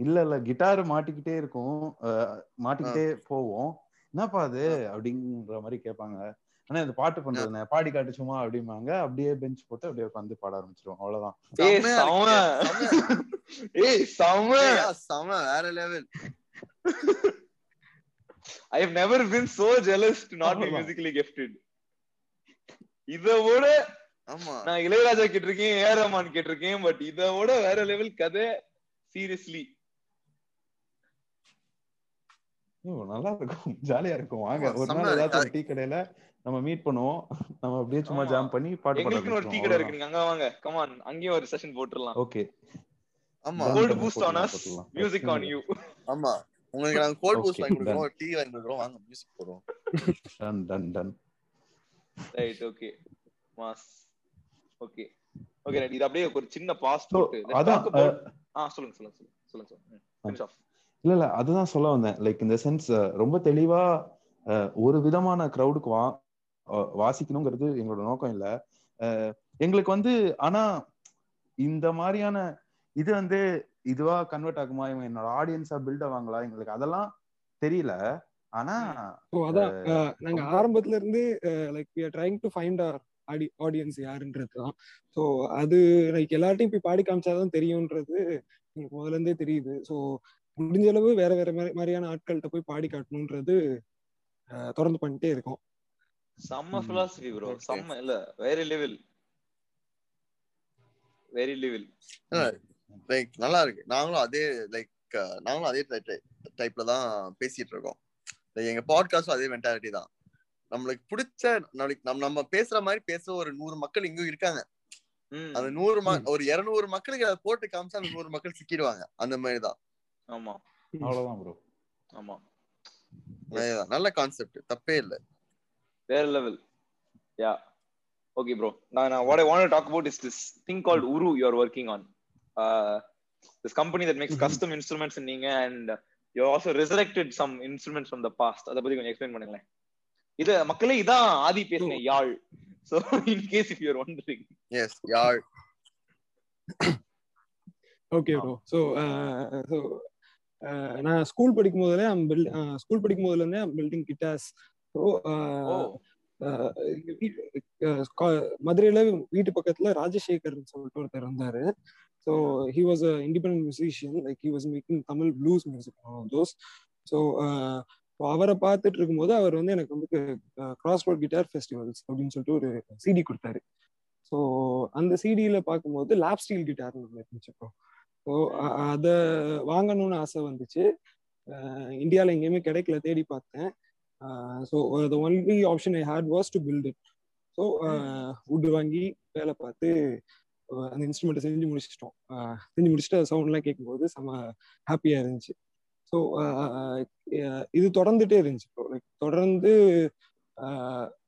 இல்ல இல்ல கிட்டார் மாட்டிக்கிட்டே இருக்கும். மாட்டிக்கிட்டே போவோம். என்னப்பா அது? அப்படிங்கிற மாதிரி கேட்பாங்க. ஆனா இந்த பாட்டு பண்றதுனே பாடி காட்டு சும்மா அப்படிம்பாங்க. அப்படியே பெஞ்ச் போட்டு அப்படியே உட்காந்து பாட ஆரம்பிச்சிருவோம் அவ்வளவுதான்.
ஏய் செம. ஏய் செம
செம வேற level
I have never been so jealous to not be
அவ்வளவுதான்.
musically gifted. இத விட
ஆமா.
நான் இளையராஜா கேட்டிருக்கேன் ஏ ரஹ்மான் கேட்டிருக்கேன் பட் இத விட வேற லெவல் கதை சீரியஸ்லி
நல்லா இருக்கும். ஜாலியா இருக்கும். வாங்க ஒரு நாள்
இருக்கு.
டீ கடையில நம்ம மீட் பண்ணுவோம். நம்ம அப்படியே சும்மா. ஜாம் பண்ணி பாட்டு பாட
எங்களுக்குன்னு ஒரு டீ கடை இருக்கு நீங்க அங்க வாங்க. கமான் அங்கேயும் ஒரு செஷன் போட்டுடலாம்.
ஓகே
ஆமா.
Cold boost on us. Music on you
ஆமா. உங்களுக்கு நாங்க கோல்ட் பூஸ்ட் வாங்கி கொடுக்குறோம். டீ வாங்கி கொடுக்குறோம். வாங்க மியூசிக் போடுறோம்.
Done done done
right okay mass okay okay right இது அப்படியே ஒரு சின்ன பாஸ் போட்டு
அதான்,
ஆ சொல்லுங்க சொல்லுங்க சொல்லுங்க சொல்லுங்க சொல்லுங்க.
இல்ல இல்ல அதுதான் சொல்ல வந்தேன். லைக் இந்த சென்ஸ் ரொம்ப தெளிவா ஒரு விதமான க்ரௌடுக்கு வா வாசிக்கணுங்கிறது எங்களோட நோக்கம் இல்ல. அஹ், எங்களுக்கு வந்து ஆனா இந்த மாதிரியான இது வந்து இதுவா கன்வெர்ட் ஆகுமா? இவங்க என்னோட ஆடியன்ஸா பில்ட் ஆவாங்களா? எங்களுக்கு அதெல்லாம் தெரியல. ஆனா
So, அதான். நாங்க ஆரம்பத்துல இருந்து like we are trying to find our ஆடி ஆடியன்ஸ் யாருன்றது தான் ஸோ அது லைக் எல்லார்ட்டையும் போய் பாடி காமிச்சாதான் தெரியும்ன்றது எனக்கு முதல்ல இருந்தே தெரியுது. ஸோ முடிஞ்ச அளவு வேற வேற மாதிரி- மாதிரியான ஆட்கள்கிட்ட போய் பாடி காட்டணுன்றது அஹ், தொடர்ந்து பண்ணிட்டே இருக்கோம்.
செம்ம philosophy ப்ரோ. செம்ம இல்ல வேற லெவல் வெரி லெவல்
லைக் நல்லா இருக்கு. நாங்களும் அதே லைக் நாங்களும் அதே டைப்ல தான் பேசிட்டு இருக்கோம். Like, எங்க பாட்காஸ்டும் அதே மென்டாலிட்டி தான். நம்மளுக்கு பிடிச்ச நாளைக்கு நம்ம நம்ம பேசுற மாதிரி பேச ஒரு நூறு மக்கள் இங்க இருக்காங்க. அந்த நூறு ஒரு இருநூறு மக்களுக்கு அதை போட்டு காமிச்சா அந்த நூறு மக்கள் சிக்கிடுவாங்க. அந்த மாதிரி தான்.
ஆமா.
அவ்வளவுதான் ப்ரோ
ஆமா.
நல்ல கான்செப்ட் தப்பே இல்ல.
வேற லெவல் யா ஓகே ப்ரோ நான் நான் what i want to talk about is this thing called uru you are working on uh this company that makes
Mhm.
custom instruments நீங்க and you also resurrected some instruments from the past அத பத்தி கொஞ்சம் explain பண்ணுங்களேன் இது மக்களே இதான் ஆதி பேசின யாழ் so in case if you are wondering
yes yazh
okay bro so so நான் ஸ்கூல் படிக்கும் போதுல ஸ்கூல் படிக்கும் போதுல இருந்தே பில்டிங் கிட்டாஸ்
oh
மதுரையில வீட்டு பக்கத்துல ராஜசேகர்னு சொல்லிட்டு ஒருத்தர் இருந்தாரு. So he was a independent musician like he was making Tamil blues music those so அவரை பார்த்துட்டு இருக்கும்போது அவர் வந்து எனக்கு வந்து கிராஸ் ரோட் கிட்டார் ஃபெஸ்டிவல்ஸ் அப்படின்னு சொல்லிட்டு ஒரு சிடி கொடுத்தாரு. ஸோ அந்த சிடியில பார்க்கும்போது லேப் ஸ்டீல் கிட்டார்னு ஒன்று இருந்துச்சு இப்போ ஸோ அதை வாங்கணும்னு ஆசை வந்துச்சு. இந்தியாவில் எங்கேயுமே கிடைக்கல தேடி பார்த்தேன். So the only option I had was to build it so wood வாங்கி வேலை பார்த்து அந்த இன்ஸ்ட்ருமெண்ட்டை செஞ்சு முடிச்சிட்டோம். செஞ்சு முடிச்சுட்டு அது சவுண்ட்லாம் கேட்கும்போது செம்ம ஹாப்பியாக இருந்துச்சு. ஸோ இது தொடர்ந்துட்டே இருந்துச்சு லைக் தொடர்ந்து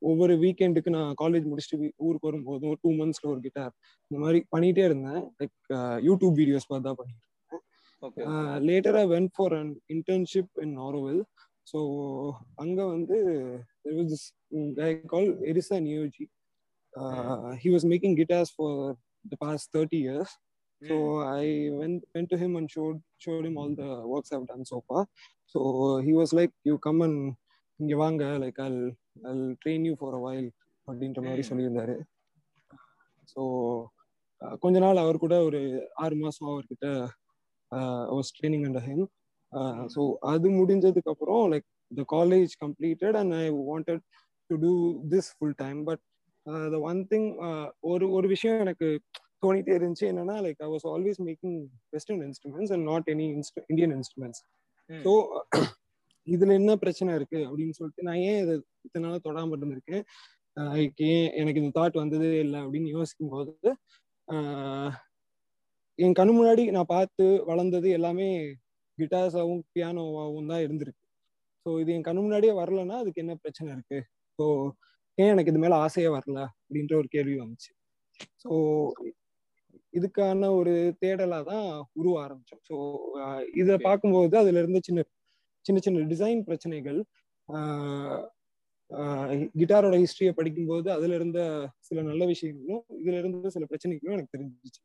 ஒவ்வொரு வீக்கெண்டுக்கு நான் காலேஜ் முடிச்சுட்டு ஊருக்கு வரும்போதும் டூ மந்த்ஸ்ல ஒரு கிட்டார் இந்த மாதிரி பண்ணிட்டே இருந்தேன். லைக் யூடியூப் வீடியோஸ் பார்த்து தான் பண்ணிட்டு
okay
later I went for an internship in Auroville so அங்க வந்து there was this guy called Erisa Nioji. Uh, he was making guitars for the past 30 years. So I went went to him and showed showed him all the works I've done so far. So he was like, "You come and இங்க வாங்க like I'll I'll train you for a while அப்படின்ற மாதிரி
Hmm.
சொல்லியிருந்தாரு so கொஞ்ச நாள் அவர் கூட ஒரு ஆறு மாசம் அவர்கிட்ட was training under him so அது முடிஞ்சதுக்கு அப்புறம் like the college completed and I wanted to do this full time but the one thing ஒரு ஒரு விஷயம் எனக்கு தோணிட்டே இருந்துச்சு என்னன்னா like I was always making western instruments and not any Indian instruments so இதுல என்ன பிரச்சனை இருக்கு அப்படின்னு சொல்லிட்டு நான் ஏன் இதை இத்தனை நாளா தொடாம இருந்திருக்கேன்? like ஏன் எனக்கு இந்த தாட் வந்ததே இல்லை அப்படின்னு யோசிக்கும் போது என் கண்ணு முன்னாடி நான் பார்த்து வளர்ந்தது எல்லாமே கிட்டார்ஸாவும் பியானோவாகவும் தான் இருந்திருக்கு. ஸோ இது என் கண்ணு முன்னாடியே வரலன்னா அதுக்கு என்ன பிரச்சனை இருக்கு? ஸோ ஏன் எனக்கு இது மேல ஆசையே வரல? அப்படின்ற ஒரு கேள்வி வந்துச்சு. ஸோ இதுக்கான ஒரு தேடலா தான் உருவ ஆரம்பிச்சோம். ஸோ இதை. பார்க்கும்போது அதுல இருந்து சின்ன சின்ன சின்ன டிசைன் பிரச்சனைகள் கிட்டாரோட ஹிஸ்டரியை படிக்கும்போது அதுல இருந்த சில நல்ல விஷயங்களும் இதுல இருந்த சில பிரச்சனைகளும் எனக்கு தெரிஞ்சிச்சு.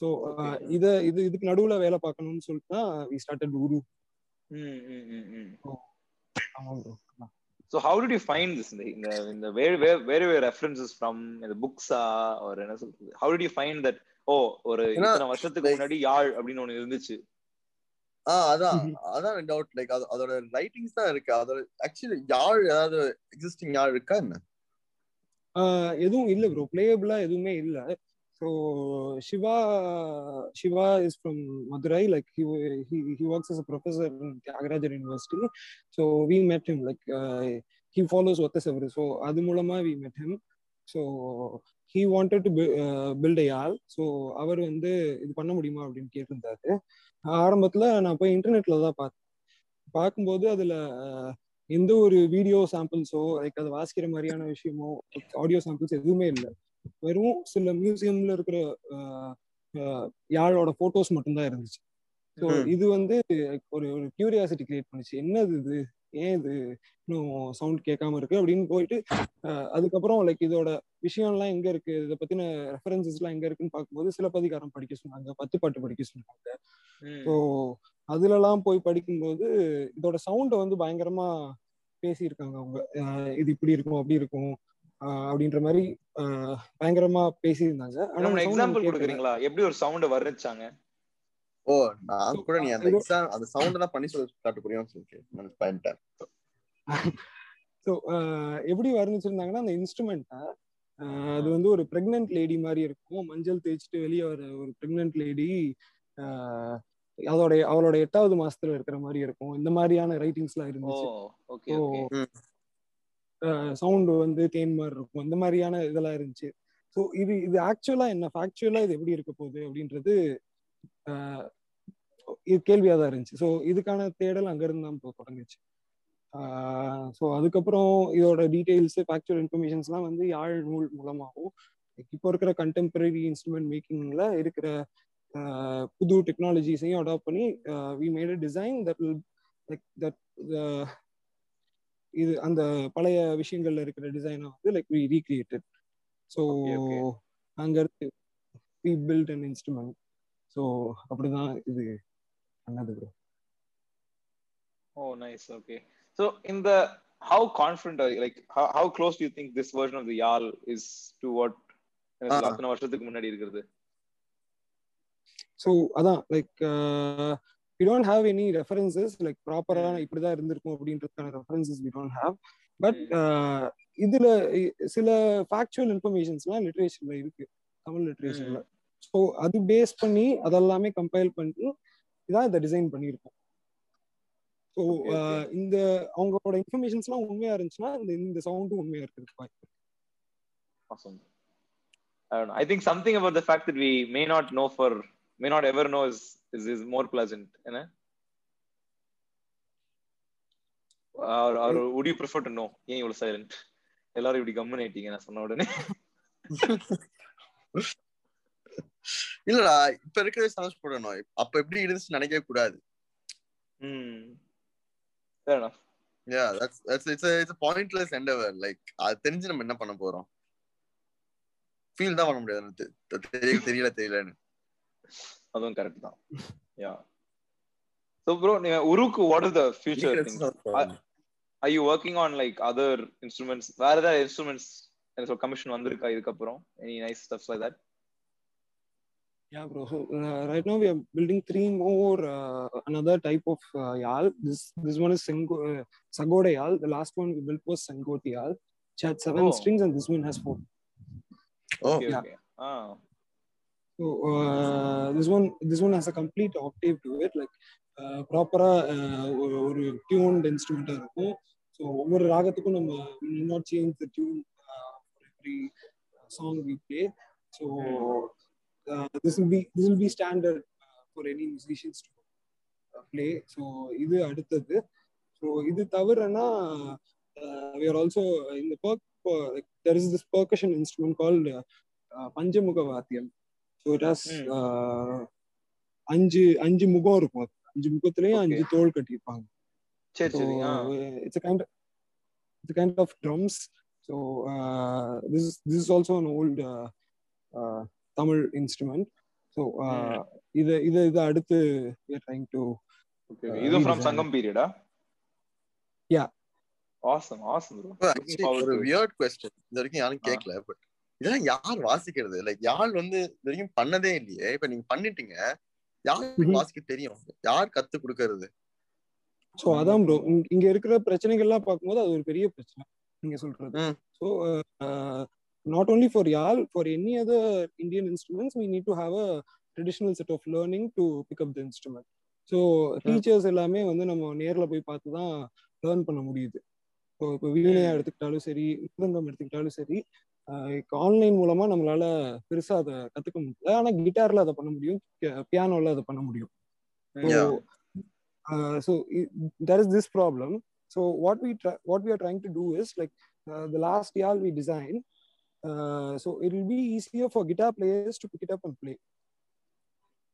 So
Okay.
இத இது இதுக்கு நடுவுல வேலை பார்க்கணும்னு சொல்லிட்டு தான் வி ஸ்டார்டட் உரு
ம், ம், ம், ம்.
ஆமாம் bro.
So how did you find this? in the, in the, in the where where where were references from in the books uh, or என்ன சொல்றது? How did you find that oh ஒரு இத்தனை வருஷத்துக்கு முன்னாடி யாழ் அப்படின்னு ஒண்ணு இருந்துச்சு.
ஆஹ் அதான். அதான் டவுட் லைக் அது அதோட ரைட்டிங்ஸ் தான் இருக்கு. அதோட ஆக்சுவலி யாழ் ஏதாவது எக்ஸிஸ்டிங் யாழ் இருக்கா என்ன?
எதுவும் இல்லை ப்ரோ பிளேயபிளா எதுவுமே இல்லை. So Shiva Shiva is from Madurai like he he works works as a professor Thiagarajar university so we met met like he follows ஒத்த follows ஸோ அது மூலமா we met him. So he wanted to build I all so அவர் வந்து இது பண்ண முடியுமா? அப்படின்னு கேட்டிருந்தாரு. ஆரம்பத்துல நான் போய் இன்டர்நெட்ல தான் பார்த்தேன் பார்க்கும்போது அதுல எந்த ஒரு வீடியோ சாம்பிள்ஸோ லைக் அதை வாசிக்கிற மாதிரியான விஷயமோ ஆடியோ சாம்பிள்ஸ் எதுவுமே இல்லை. வெறும் சில மியூசியம்ல இருக்கிற யாழோட போட்டோஸ் மட்டும்தான் இருந்துச்சு. ஸோ. இது வந்து ஒரு ஒரு கியூரியாசிட்டி கிரியேட் பண்ணுச்சு. என்னது இது? ஏன் இது? இன்னும் சவுண்ட் கேட்காம இருக்கு அப்படின்னு போயிட்டு அதுக்கப்புறம் லைக் இதோட விஷயம்லாம் எங்க இருக்கு? இதை பத்தின ரெஃபரன்சஸ் எல்லாம் எங்க இருக்குன்னு பார்க்கும்போது சிலப்பதிகாரம் படிக்க சொன்னாங்க பத்து பாட்டு படிக்க சொன்னாங்க. ஸோ அதுலலாம் போய் படிக்கும்போது இதோட சவுண்டை வந்து பயங்கரமா பேசியிருக்காங்க அவங்க. இது இப்படி இருக்கும் அப்படி இருக்கும். அப்படின்ற மாதிரி பயங்கரமா பேசியிருந்தாங்க. ஆனா
எக்ஸாம்பிள். கொடுக்குறீங்களா? எப்படி ஒரு சவுண்ட வர்ணிச்சாங்க?
ஓ நான் கூட நீ அந்த எக்ஸாம் அந்த சவுண்ட் எல்லாம் பண்ணி சொல்ல காட்ட புரியும்? சொல்லி நான் பண்ணிட்டேன்
ஸோ எப்படி வர்ணிச்சிருந்தாங்கன்னா அந்த இன்ஸ்ட்ருமெண்ட்டை அது வந்து ஒரு பிரெக்னென்ட் லேடி மாதிரி இருக்கும். மஞ்சள் தேய்ச்சிட்டு வெளியே வர ஒரு பிரெக்னென்ட் லேடி அதோட அவளோட எட்டாவது மாசத்துல இருக்கிற மாதிரி இருக்கும். இந்த மாதிரியான ரைட்டிங்ஸ் எல்லாம் இருந்துச்சு.
ஓகே ஓகே
சவுண்டு வந்து தேன் மாதிரி இருக்கும். இந்த மாதிரியான இதெல்லாம் இருந்துச்சு. ஸோ இது இது ஆக்சுவலா என்ன? ஃபேக்சுவலா இது எப்படி இருக்க போகுது அப்படின்றது இது கேள்வியாக தான் இருந்துச்சு. ஸோ இதுக்கான தேடல் அங்கேருந்து தான் இப்போ தொடங்குச்சு. ஸோ அதுக்கப்புறம் இதோட டீட்டெயில்ஸு ஃபேக்சுவல் இன்ஃபர்மேஷன்ஸ்லாம் வந்து யாழ் நூல் மூலமாகவும் இப்போ இருக்கிற கண்டெம்பரரி இன்ஸ்ட்ருமெண்ட் மேக்கிங்ல இருக்கிற புது டெக்னாலஜிஸையும் அடாப்ட் பண்ணி we made a design that will like that இது அந்த பழைய விஷயங்கள்ல இருக்கிற டிசைனை வந்து லைக் வி ரீக்ரியேட்டட் ஸோ. அங்க இருந்து we build an instrument so அப்படிதான் இது பண்ணது bro
confident are you? Like, how, how close do you think this version of the Yal is to what என்ன சொல்ல,
Ah.
அத்தனை வருஷத்துக்கு முன்னாடி இருக்கிறது
ஸோ அதான் like we don't have any references like ப்ராப்பரான
Mm.
இப்படிதான் இருந்திருக்கும் அப்படின்றதுக்கான references we don't have but இதுல சில ஃபேக்சுவல் இன்ஃபர்மேஷன்ஸ்லாம் லிட்ரேச்சர்ல இருக்கு தமிழ் லிட்ரேச்சர்ல ஸோ அது பேஸ் பண்ணி அதெல்லாமே கம்பைல் பண்ணி இதான் இதை டிசைன் பண்ணியிருக்கோம் ஸோ. இந்த அவங்களோட இன்ஃபர்மேஷன்ஸ்லாம் உண்மையா இருந்துச்சுன்னா இந்த இந்த சவுண்டும் உண்மையா இருக்கிறதுக்கு வாய்ப்பு
Awesome. I don't know. I think something about the fact that we may not know for may not ever know is is, is more pleasant. என்ன? Or, or would you prefer to know? ஏன் இவ்வளவு silent? எல்லாரும் இப்படி கம்முன்னு ஆயிட்டீங்க நான் சொன்ன உடனே
இல்லடா இப்ப இருக்கிறது சந்தோஷப்படணும் அப்ப எப்படி இருந்துச்சு நினைக்கவே கூடாது
ம் fair enough.
yeah that's that's it's a it's a pointless endeavor like அது தெரிஞ்சு நம்ம என்ன பண்ண போறோம் ஃபீல் தான் பண்ண முடியாது தெரியல தெரியலன்னு
அதுவும் கரெக்ட் தான் யா so bro நீங்க உருக்கு what is the future thing are you working on like other instruments வேற ஏதாவது instruments எனக்கு கமிஷன் வந்திருக்கா இதுக்கப்புறம் any nice stuff like that
Yeah, bro. Uh, right now we are building three more uh, another type of uh, yal. This this one is Sengo, uh, Sagoda yal. The last one we built was Sangoti yal, which had seven
Oh.
strings, and this one has four.
Oh
Okay,
Yeah.
okay. Ah.
So this one this one one a complete complete to it like ப்ராப்பராக ஒரு ஒரு tuned இன்ஸ்ட்ருமெண்ட்டாக இருக்கும். So ஒவ்வொரு ராகத்துக்கும் நம்ம not change the tune every song we play so this will be this will be standard for any musicians to play so இது அடுத்தது. ஸோ இது தவிரனா வி ஆர் ஆல்சோ இந்த work there is this percussion instrument called Panchamukha Vadhyam so it has
Hmm.
அஞ்சு அஞ்சு முகம் இருக்கும். அஞ்சு முகத்திலயும் அஞ்சு. தோல் கட்டியிருப்பாங்க
சரி
so
சரி ஆ
uh, it's a kind of it's a kind of drums so uh, this is this is also an old uh, uh, tamil instrument so uh, இது இது இது அடுத்து we are trying to
Okay,
Uh,
okay. இதுவும் from. Sangam பீரியடா
Yeah.
Awesome awesome
ஒரு weird question இது வரைக்கும் யாரும். கேட்கல பட் இதெல்லாம் யார் வாசிக்கிறது? லைக் யார் வந்து வரைக்கும் பண்ணதே இல்லையே. இப்ப நீங்க பண்ணிட்டீங்க. யாருக்கு. வாசிக்க தெரியும்? யார் கத்து கொடுக்கறது?
ஸோ அதான் ப்ரோ இங்க இருக்கிற பிரச்சனைகள்லாம் பார்க்கும்போது அது ஒரு பெரிய பிரச்சனை நீங்க சொல்றது. So not only for yaal for any other Indian instruments we need to have a traditional set of learning to pick up the instrument so teachers எல்லாமே வந்து நம்ம நேர்ல போய் பார்த்து தான் லேர்ன் பண்ண முடியுது. ஸோ இப்போ வீணையா எடுத்துக்கிட்டாலும் சரி மிருதங்கம் எடுத்துக்கிட்டாலும் சரி ஆன்லைன் மூலமா நம்மளால பெருசா அதை கத்துக்க முடியல ஆனா கிட்டார்ல அதை பண்ண முடியும் பியானோல அதை பண்ண முடியும் uh, problem. So what we try, what we are trying to do is like uh, the last year we designed. Uh, so it will be easier for guitar players to pick it up and play.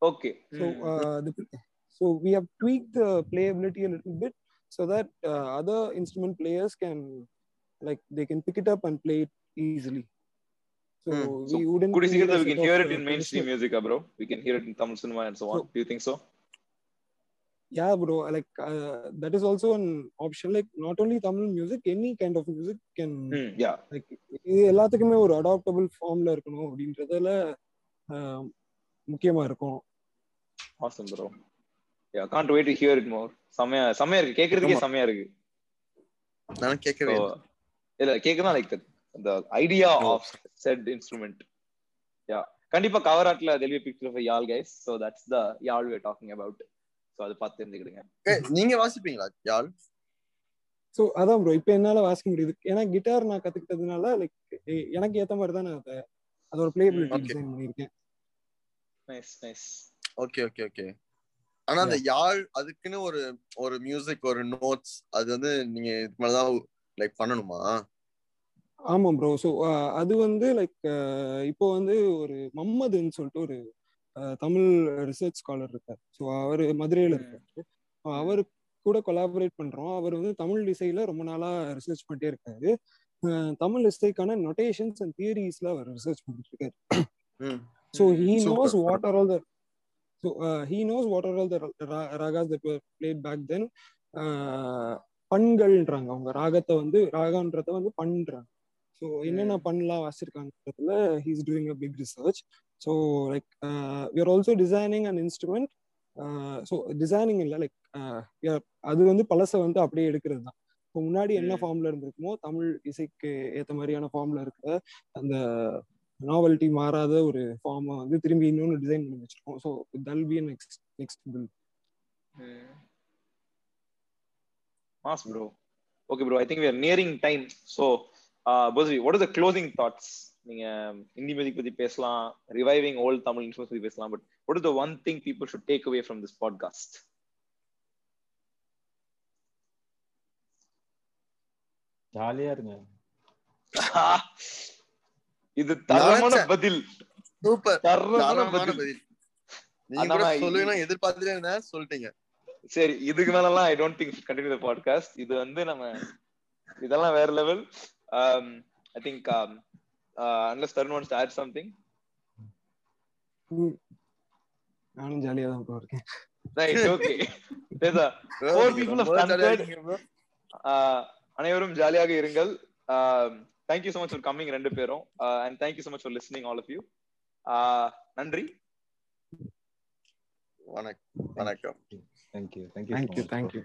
Okay
So uh, the, so we have tweaked the playability a little bit so that uh, other instrument players can like they can pick it up and play it easily. So
Hmm.
So,
we wouldn't.
Could you
a
that we can hear it
uh,
in mainstream music, ah, bro? We can hear it in Tamil cinema and so on.
So-
Do you think so?
yeah bro like uh, that is also an option like not only tamil music any kind of music can
Hmm, yeah.
like இது எல்லாத்துக்குமே ஒரு adaptable ஃபார்ம்ல இருக்கணும் அப்படின்றதுல முக்கியமா இருக்கும்
Awesome, bro. Yeah, can't wait to hear it more. செமையா செமையா இருக்கு கேக்குறதுக்கே. செமையா இருக்கு
நான் கேட்கவே
So,
இல்லை.
கேக்குதான் like the idea. Of set instrument yeah கண்டிப்பா கவர் ஆட்ல தெளிவ picture of yaal guys so that's the yaal we are talking about. So அது பார்த்து தெரிஞ்சுக்கிடுங்க.
நீங்க வாசிப்பீங்களா யாழ்
ஸோ அதான் ப்ரோ இப்போ என்னால வாசிக்க முடியுது. ஏன்னா கிட்டார் நான் கத்துக்கிட்டதுனால லைக் எனக்கு ஏத்த மாதிரி தான் நான் அதை அதோட பிளேபிலிட்டி
okay.
டிசைன் பண்ணியிருக்கேன்.
Nice nice
okay okay okay ஆனா அந்த யாழ் அதுக்குன்னு ஒரு ஒரு மியூசிக் ஒரு நோட்ஸ் அது வந்து நீங்க இதுக்கு மேலதான் லைக் பண்ணணுமா?
ஆமா ப்ரோ ஸோ அது வந்து லைக் இப்போ வந்து ஒரு மம்மதுன்னு சொல்லிட்டு ஒரு தமிழ் ரிசர்ச் ஸ்காலர் இருக்கார். ஸோ அவர் மதுரையில இருக்காரு. அவர் கூட கொலாபரேட் பண்றோம். அவர் வந்து தமிழ் இசையில ரொம்ப நாளா ரிசர்ச் பண்ணிட்டே இருக்காரு. தமிழ் இசைக்கான நொட்டேஷன்ஸ் அண்ட் தியரிஸ்ல அவர் ரிசர்ச் பண்ணிட்டு இருக்காரு
ம்.
So he
Super.
knows what are all the so uh, he knows what are all the ra- ra- ragas that were played back then. Uh, பண்கள்ன்றாங்க அவங்க. ராகத்தை வந்து ராகன்றத வந்து பண்றாங்க. ஸோ என்னென்ன பண்ணலாம் வாசிருக்காங்கன்றதுல he's doing a big research so like we are also designing an instrument so designing இல்லை like அது வந்து பழசை வந்து அப்படியே எடுக்கிறது தான். இப்போ முன்னாடி என்ன. ஃபார்ம்ல இருந்திருக்குமோ தமிழ் இசைக்கு ஏத்த மாதிரியான ஃபார்ம்ல இருக்கிற அந்த நாவல்ட்டி மாறாத ஒரு ஃபார்மை வந்து திரும்பி இன்னொன்று டிசைன் பண்ணி வச்சிருக்கோம். ஸோ தல் be next next bill
mass bro okay bro I think we are nearing time. So uh Bozri, what are the closing thoughts? நீங்க இந்தி மியூசிக் பத்தி பேசலாம் ரிவைவிங் ஓல்ட் தமிழ் இன்ஸ்ட்ருமெண்ட்ஸ் பத்தி பேசலாம் but what is the one thing people should take away from this podcast?
ஜாலியா இருங்க.
இது தரமான. பதில்.
சூப்பர்.
தரமான பதில்.
நீங்க கூட
நான்
சொல்லுவீங்கன்னா எதிர்பார்த்துட்டே இருந்தேன் சொல்லிட்டீங்க.
சரி இதுக்கு மேலலாம் I don't think continue the podcast இது வந்து நம்ம இதெல்லாம் வேற லெவல் திங்க்
நானும் ஜாலியா தான் இருக்கேன்.
ரைட் ஓகே பேசா Four people have
ரொம்ப jolly ஆ
conquered.
இருக்கீங்க bro.
அனைவரும் ஜாலியாக இருங்கள். Thank you so much for coming ரெண்டு பேரும். And thank you so much for listening all of you நன்றி.
வணக்கம். வணக்கம்
தேங்க்யூ தேங்க்யூ
தேங்க்யூ தேங்க்யூ